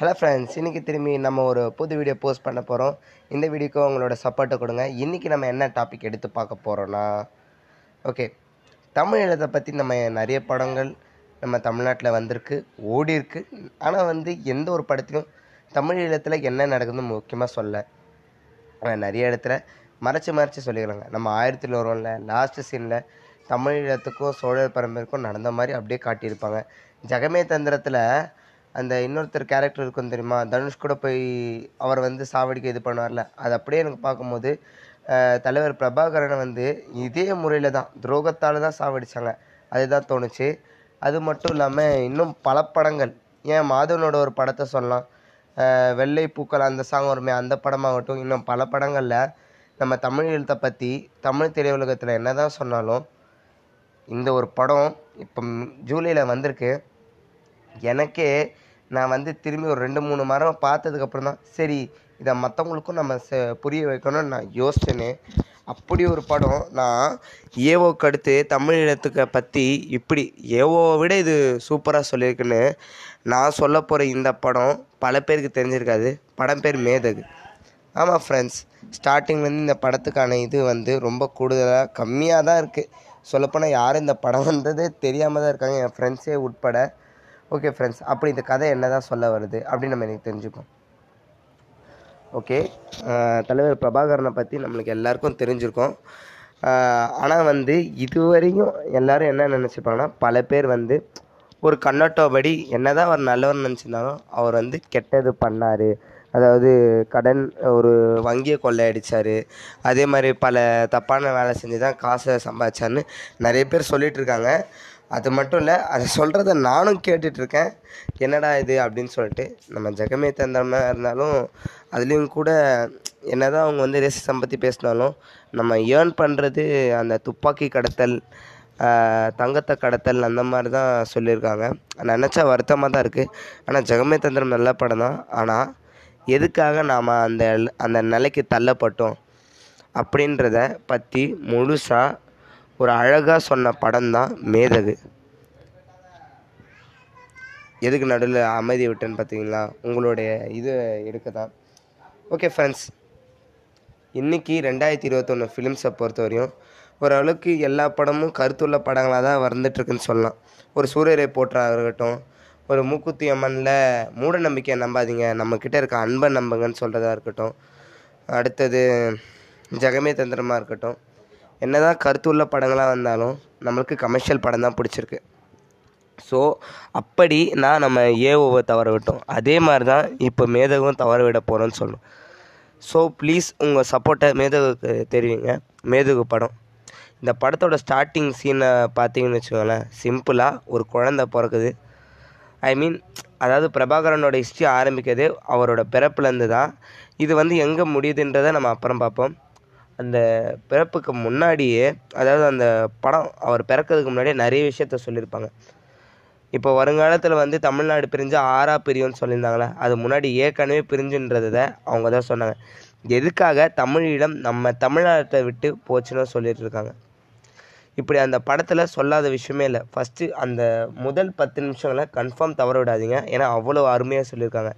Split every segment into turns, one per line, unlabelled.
Hello friends இன்றைக்கி திரும்பி நம்ம ஒரு புது வீடியோ போஸ்ட் பண்ண போகிறோம் இந்த வீடியோக்கு உங்களோட சப்போர்ட்டை கொடுங்க. இன்றைக்கி நம்ம என்ன டாபிக் எடுத்து பார்க்க போகிறோன்னா ஓகே தமிழ் எழுத்தை பற்றி நம்ம நிறைய படங்கள் நம்ம தமிழ்நாட்டில் வந்திருக்கு ஓடி இருக்கு. ஆனால் வந்து எந்த ஒரு படத்திலும் தமிழ் ஈழத்தில் என்ன நடக்குதுன்னு முக்கியமாக சொல்ல. நிறைய இடத்துல மறைச்சு மறைச்சு சொல்லிக்கிறாங்க நம்ம ஆயிரத்தில் வரும்ல லாஸ்ட் சீனில் தமிழ் ஈழத்துக்கும் சோழர் பரம்பரைக்கும் நடந்த மாதிரி அப்படியே காட்டியிருப்பாங்க. ஜெகமே தந்திரத்தில் அந்த இன்னொருத்தர் கேரக்டர் இருக்கும் தெரியுமா? தனுஷ் கூட போய் அவர் வந்து சாவடிக்க இது பண்ணுவார்ல. அது அப்படியே எனக்கு பார்க்கும்போது தலைவர் பிரபாகரனை வந்து இதே முறையில் தான் துரோகத்தால் தான் சாவடிச்சாங்க. அதுதான் தோணுச்சு. அது மட்டும் இல்லாமல் இன்னும் பல படங்கள். ஏன் மாதவனோட ஒரு படத்தை சொல்லலாம். வெள்ளை பூக்கள் அந்த சாங் வருமே அந்த படமாகட்டும் இன்னும் பல படங்களில் நம்ம தமிழ் எழுத்தை பற்றி தமிழ் திரையுலகத்தில் என்ன தான் சொன்னாலும் இந்த ஒரு படம் இப்போ ஜூலையில் வந்திருக்கு. எனக்கே நான் வந்து திரும்பி ஒரு ரெண்டு மூணு மரம் பார்த்ததுக்கப்புறம் தான் சரி இதை மற்றவங்களுக்கும் நம்ம ச புரிய வைக்கணும்னு நான் யோசிச்சேனே. அப்படி ஒரு படம் நான் ஏவோக்கு அடுத்து தமிழகத்துக்கு பற்றி இப்படி ஏவோவை விட இது சூப்பராக சொல்லியிருக்குன்னு நான் சொல்ல போகிற இந்த படம் பல பேருக்கு தெரிஞ்சிருக்காது. படம் பேர் மேதகு. ஆமாம் ஃப்ரெண்ட்ஸ் ஸ்டார்டிங்லேருந்து இந்த படத்துக்கான இது வந்து ரொம்ப கூடுதலாக கம்மியாக தான் இருக்குது சொல்லப்போனால் யாரும் இந்த படம் வந்ததே தெரியாமல் தான் இருக்காங்க. என் ஃப்ரெண்ட்ஸே உட்பட ஓகே ஃப்ரெண்ட்ஸ் அப்படி இந்த கதை என்ன தான் சொல்ல வருது அப்படின்னு நம்ம எனக்கு தெரிஞ்சுப்போம். ஓகே தலைவர் பிரபாகரனை பற்றி நம்மளுக்கு எல்லாருக்கும் தெரிஞ்சிருக்கோம். ஆனால் வந்து இதுவரையும் எல்லாரும் என்ன நினச்சிப்பாங்கன்னா பல பேர் வந்து ஒரு கண்ணோட்டப்படி என்னதான் அவர் நல்லவர் நினச்சிருந்தாலும் அவர் வந்து கெட்டது பண்ணார். அதாவது கடன் ஒரு வங்கியை கொள்ளையடித்தார் அதே மாதிரி பல தப்பான வேலை செஞ்சு தான் காசை சம்பாதிச்சாருன்னு நிறைய பேர் சொல்லிகிட்டு இருக்காங்க. அது மட்டும் இல்லை அதை சொல்கிறத நானும் கேட்டுட்ருக்கேன். என்னடா இது அப்படின்னு சொல்லிட்டு நம்ம ஜெகமே தந்தமாக இருந்தாலும் அதுலேயும் கூட என்னதான் அவங்க வந்து ரேசிசம் பற்றி பேசினாலும் நம்ம ஏர்ன் பண்ணுறது அந்த துப்பாக்கி கடத்தல் தங்கத்தை கடத்தல் அந்த மாதிரி தான் சொல்லியிருக்காங்க. நினச்சா வருத்தமாக தான் இருக்குது ஆனால் ஜெகமே தந்திரம் நல்ல படம் தான். ஆனால் எதுக்காக நாம் அந்த அந்த நிலைக்கு தள்ளப்பட்டோம் அப்படின்றத பற்றி முழுசாக ஒரு அழகாக சொன்ன படம் தான் மேதகு. எதுக்கு நடுவில் அமைதி விட்டேன்னு பார்த்தீங்களா உங்களுடைய இது எடுக்க தான் ஓகே ஃப்ரெண்ட்ஸ் இன்றைக்கி ரெண்டாயிரத்தி இருபத்தொன்று ஃபிலிம்ஸை பொறுத்தவரையும் ஓரளவுக்கு எல்லா படமும் கருத்துள்ள படங்களாக தான் வந்துட்டுருக்குன்னு சொல்லலாம். ஒரு சூரியரை போற்றாக இருக்கட்டும் ஒரு மூக்குத்தி அம்மனில் மூட நம்பிக்கையை நம்பாதீங்க. நம்மக்கிட்ட இருக்க அன்பை நம்புங்கன்னு சொல்கிறதா இருக்கட்டும். அடுத்தது ஜெகமே தந்திரமாக இருக்கட்டும். என்னதான் கருத்துள்ள படங்களாக வந்தாலும் நம்மளுக்கு கமர்ஷியல் படம் தான் பிடிச்சிருக்கு. ஸோ அப்படி நான் நம்ம ஏஓவை தவற விட்டோம். அதே மாதிரி தான் இப்போ மேதகும் தவற விட போகிறோன்னு சொல்லணும் ஸோ ப்ளீஸ் உங்கள் சப்போர்ட்டை மேதகுக்கு தெரிவிங்க. மேதகு படம். இந்த படத்தோட ஸ்டார்டிங் சீனை பார்த்தீங்கன்னு வச்சுக்கோங்களேன். சிம்பிளாக ஒரு குழந்தை பிறக்குது. ஐ மீன் அதாவது பிரபாகரனோட ஹிஸ்ட்ரி ஆரம்பிக்கிறதே அவரோட பிறப்புலேருந்து தான். இது வந்து எங்கே முடியுதுன்றதை நம்ம அப்புறம் பார்ப்போம். அந்த பிறப்புக்கு முன்னாடியே அதாவது அந்த படம் அவர் பிறக்கிறதுக்கு முன்னாடியே நிறைய விஷயத்த சொல்லியிருப்பாங்க. இப்போ வருங்காலத்தில் வந்து தமிழ்நாடு பிரிஞ்சு ஆறா பிரியும்னு சொல்லியிருந்தாங்களே அது முன்னாடி ஏற்கனவே பிரிஞ்சுன்றதை அவங்க தான் சொன்னாங்க. எதுக்காக தமிழீழம் நம்ம தமிழ்நாட்டை விட்டு போச்சுன்னு சொல்லிட்டு இருக்காங்க இப்படி அந்த படத்தில் சொல்லாத விஷயமே இல்லை. ஃபஸ்ட்டு அந்த முதல் பத்து நிமிஷங்களை கன்ஃபார்ம் தவற விடாதீங்க. ஏன்னா அவ்வளோ அருமையாக சொல்லியிருக்காங்க.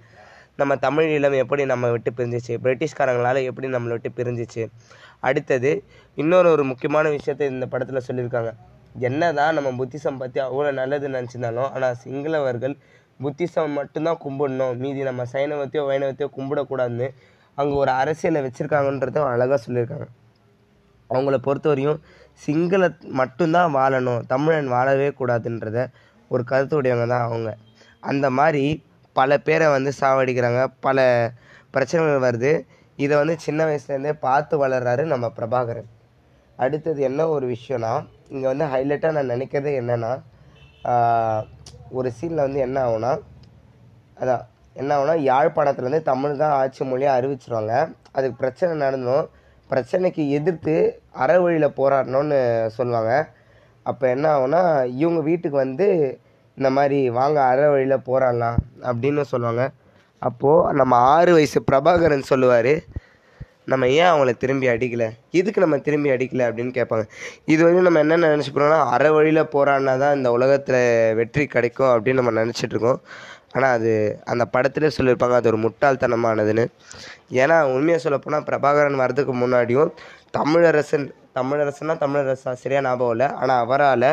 நம்ம தமிழ் ஈழம் எப்படி நம்ம விட்டு பிரிஞ்சிச்சு? பிரிட்டிஷ்காரங்களால் எப்படி நம்மளை விட்டு பிரிஞ்சிச்சு? அடுத்தது இன்னொரு ஒரு முக்கியமான விஷயத்தை இந்த படத்தில் சொல்லியிருக்காங்க. என்ன தான் நம்ம புத்திசம் பற்றி அவ்வளோ நல்லது நினச்சிருந்தாலும் ஆனால் சிங்களவர்கள் புத்திசம் மட்டும்தான் கும்பிடணும். மீதி நம்ம சைனவத்தையோ வைணவத்தையோ கும்பிடக்கூடாதுன்னு அங்கே ஒரு அரசியலை வச்சுருக்காங்கன்றத அழகாக சொல்லியிருக்காங்க. அவங்கள பொறுத்தவரையும் சிங்கள மட்டும்தான் வாழணும். தமிழன் வாழவே கூடாதுன்றத ஒரு கருத்துடையவங்க தான் அவங்க. அந்த மாதிரி பல பேரை வந்து சாவடிக்கிறாங்க. பல பிரச்சனைகள் வருது. இதை வந்து சின்ன வயசுலேருந்தே பார்த்து வளர்றாரு நம்ம பிரபாகரன். அடுத்தது என்ன ஒரு விஷயம்னா இங்கே வந்து ஹைலைட்டாக நான் நினைக்கிறது என்னென்னா ஒரு சீனில் வந்து என்ன ஆகும்னா அதான் என்ன ஆகும்னா யாழ்ப்பாணத்துலேருந்து தமிழ் தான் ஆட்சி மொழியாக அறிவிச்சிருவாங்க. அதுக்கு பிரச்சனை நடந்தோம் பிரச்சனைக்கு எதிர்த்து அற வழியில் போராடணும்னு சொல்லுவாங்க. அப்போ என்ன ஆகும்னா இவங்க வீட்டுக்கு வந்து இந்த மாதிரி வாங்க அற வழியில் போராடலாம் அப்படின்னு சொல்லுவாங்க. அப்போது நம்ம ஆறு வயசு பிரபாகரன் சொல்லுவார் நம்ம ஏன் அவங்கள திரும்பி அடிக்கலை? எதுக்கு நம்ம திரும்பி அடிக்கலை அப்படின்னு கேட்பாங்க. இது வரையும் நம்ம என்ன நினச்சிப்போம்னா அற வழியில் போராடினா தான் இந்த உலகத்தில் வெற்றி கிடைக்கும் அப்படின்னு நம்ம நினச்சிட்ருக்கோம் ஆனால் அது அந்த படத்திலே சொல்லியிருப்பாங்க அது ஒரு முட்டாள்தனமானதுன்னு. ஏன்னா உண்மையாக சொல்லப்போனால் பிரபாகரன் வர்றதுக்கு முன்னாடியும் தமிழரசன் தமிழரசன்னா தமிழரசா சரியாக ஞாபகம் இல்லை. ஆனால் அவரால்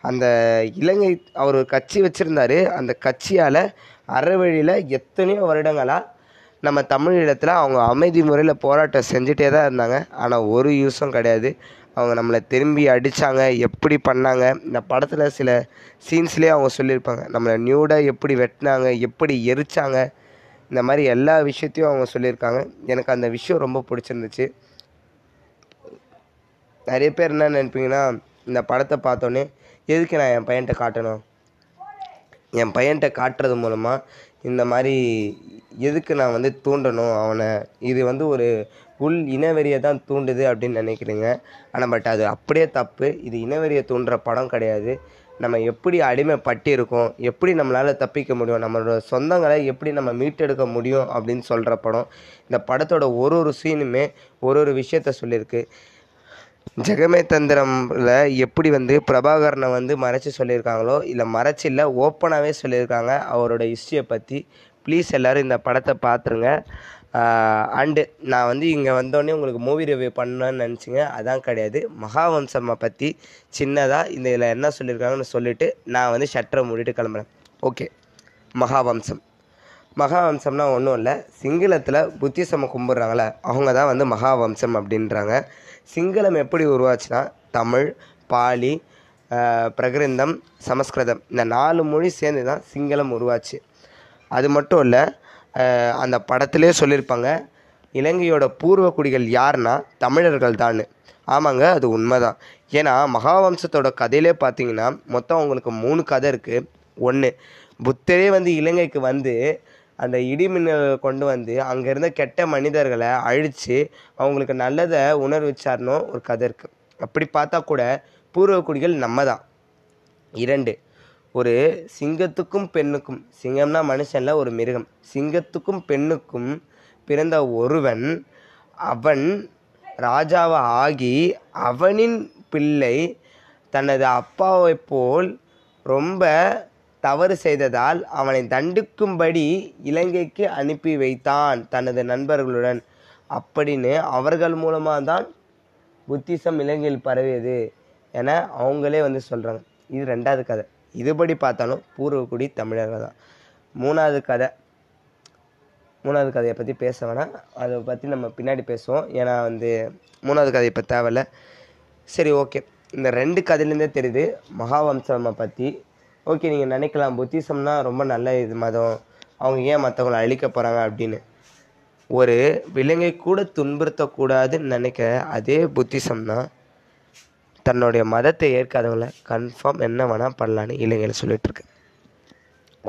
அந்த இலங்கை அவர் ஒரு கட்சி வச்சுருந்தாரு. அந்த கட்சியால் அறவழியில் எத்தனையோ வருடங்களாக நம்ம தமிழீழத்தில் அவங்க அமைதி முறையில் போராட்டம் செஞ்சுட்டே தான் இருந்தாங்க. ஆனால் ஒரு யூஸும் கிடையாது. அவங்க நம்மளை திரும்பி அடித்தாங்க எப்படி பண்ணாங்க? இந்த படத்தில் சில சீன்ஸ்லேயே அவங்க சொல்லியிருப்பாங்க. நம்மளை நியூடாக எப்படி வெட்டினாங்க? எப்படி எரிச்சாங்க? இந்த மாதிரி எல்லா விஷயத்தையும் அவங்க சொல்லியிருக்காங்க. எனக்கு அந்த விஷயம் ரொம்ப பிடிச்சிருந்துச்சு. நிறைய பேர் என்ன நினைப்பீங்கன்னா இந்த படத்தை பார்த்தோன்னே எதுக்கு நான் என் பையன்கிட்ட காட்டணும்? என் பையன்கிட்ட காட்டுறது மூலமாக இந்த மாதிரி எதுக்கு நான் வந்து தூண்டணும் அவனை? இது வந்து ஒரு உள் இனவெறியை தான் தூண்டுது அப்படின்னு நினைக்கிறீங்க. ஆனால் பட் அது அப்படியே தப்பு. இது இனவெறியை தூண்டுற படம் கிடையாது. நம்ம எப்படி அடிமைப்பட்டு இருக்கோம் எப்படி நம்மளால் தப்பிக்க முடியும்? நம்மளோட சொந்தங்களை எப்படி நம்ம மீட்டெடுக்க முடியும் அப்படின்னு சொல்கிற படம். இந்த படத்தோட ஒரு ஒரு சீனுமே ஒரு ஒரு விஷயத்த சொல்லியிருக்கு. ஜெகமே தந்திரம்ல எப்படி வந்து பிரபாகரனை வந்து மறைச்சி சொல்லியிருக்காங்களோ இல்லை மறைச்சி இல்லை ஓப்பனாகவே சொல்லியிருக்காங்க அவரோட ஹிஸ்ட்ரியை பற்றி ப்ளீஸ் எல்லோரும் இந்த படத்தை பார்த்துருங்க அண்டு நான் வந்து இங்கே வந்தோடனே உங்களுக்கு மூவி ரிவ்யூ பண்ணணும்னு நினச்சிங்க. அதான் கிடையாது. மகாவம்சம்மை பற்றி சின்னதாக இந்த இதில் என்ன சொல்லியிருக்காங்கன்னு சொல்லிவிட்டு நான் வந்து ஷட்டரை மூடிட்டு கிளம்புறேன். ஓகே மகாவம்சம். மகாவம்சம்னா ஒன்றும் இல்லை. சிங்களத்தில் புத்திசம கும்பிட்றாங்களே அவங்க தான் வந்து மகாவம்சம் அப்படின்றாங்க. சிங்களம் எப்படி உருவாச்சுன்னா தமிழ் பாலி பிரகிருந்தம் சமஸ்கிருதம் இந்த நாலு மொழி சேர்ந்து தான் சிங்களம் உருவாச்சு. அது மட்டும் இல்லை அந்த படத்திலே சொல்லியிருப்பாங்க இலங்கையோட பூர்வ குடிகள் யாருன்னா தமிழர்கள் தான் ஆமாங்க அது உண்மைதான். ஏன்னா மகாவம்சத்தோட கதையிலே பார்த்தீங்கன்னா மொத்தம் அவங்களுக்கு மூணு கதை இருக்குது ஒன்று புத்தரே வந்து இலங்கைக்கு வந்து அந்த இடிமின்னல் கொண்டு வந்து அங்கே இருந்த கெட்ட மனிதர்களை அழித்து அவங்களுக்கு நல்லதை உணர்விச்சார்னோ ஒரு கதை இருக்குது அப்படி பார்த்தா கூட பூர்வக்குடிகள் நம்ம தான் இரண்டு ஒரு சிங்கத்துக்கும் பெண்ணுக்கும் சிங்கம்னா மனுஷன்ல ஒரு மிருகம். சிங்கத்துக்கும் பெண்ணுக்கும் பிறந்த ஒருவன் அவன் ராஜாவை ஆகி அவனின் பிள்ளை தனது அப்பாவை போல் ரொம்ப தவறு செய்ததால் அவனை தண்டிக்கும்படி இலங்கைக்கு அனுப்பி வைத்தான் தனது நண்பர்களுடன். அப்படின்னு அவர்கள் மூலமாக தான் புத்திசம் இலங்கையில் பரவியது என அவங்களே வந்து சொல்கிறாங்க இது ரெண்டாவது கதை. இதுபடி பார்த்தாலும் பூர்வக்குடி தமிழர்கள் தான். மூணாவது கதை. மூணாவது கதையை பற்றி பேச வேணாம். அதை பற்றி நம்ம பின்னாடி பேசுவோம். ஏன்னா வந்து மூணாவது கதை இப்போ தேவையில்ல. சரி ஓகே. இந்த ரெண்டு கதையிலேருந்தே தெரியுது. மகாவம்சம்மை பற்றி ஓகே நீங்கள் நினைக்கலாம். புத்திசம்னா ரொம்ப நல்ல இது மதம். அவங்க ஏன் மற்றவங்களை அழிக்க போகிறாங்க அப்படின்னு. ஒரு விலங்கை கூட துன்புறுத்தக்கூடாதுன்னு நினைக்கிற அதே புத்திசம்னா தன்னுடைய மதத்தை ஏற்காதவங்கள கன்ஃபார்ம் என்ன வேணால் பண்ணலான்னு இளைஞர்கள் சொல்லிகிட்ருக்கு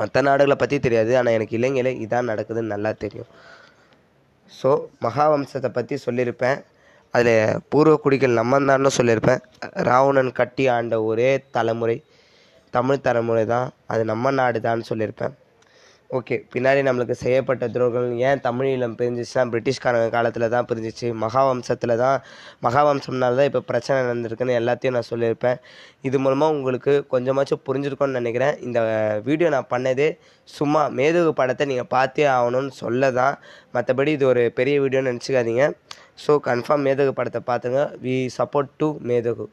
மற்ற நாடுகளை பற்றி தெரியாது ஆனால் எனக்கு இலங்கையில் இதான் நடக்குதுன்னு நல்லா தெரியும். ஸோ மகாவம்சத்தை பற்றி சொல்லியிருப்பேன். அதில் பூர்வ குடிகள் தான்னு சொல்லியிருப்பேன். ராவணன் கட்டி ஆண்ட ஒரே தலைமுறை. தமிழ் தலைமுறை தான். அது நம்ம நாடு தான் சொல்லியிருப்பேன். ஓகே பின்னாடி நம்மளுக்கு செய்யப்பட்ட துரோகங்கள் ஏன் தமிழீழம் பிரிஞ்சிச்சுன்னா பிரிட்டிஷ்காரங்க காலத்தில் தான் பிரிஞ்சிச்சு. மகாவம்சத்தில் தான் மகாவம்சம்னால தான் இப்போ பிரச்சனை நடந்திருக்குன்னு எல்லாத்தையும் நான் சொல்லியிருப்பேன். இது மூலமாக உங்களுக்கு கொஞ்சமாச்சும் புரிஞ்சிருக்கோன்னு நினைக்கிறேன். இந்த வீடியோ நான் பண்ணதே சும்மா மேதுகு படத்தை நீங்கள் பார்த்தே ஆகணும்னு சொல்ல தான் மற்றபடி இது ஒரு பெரிய வீடியோன்னு நினச்சிக்காதீங்க. ஸோ கன்ஃபார்ம் மேதகு படத்தை பார்த்துங்க. வி சப்போர்ட் டு மேதகு.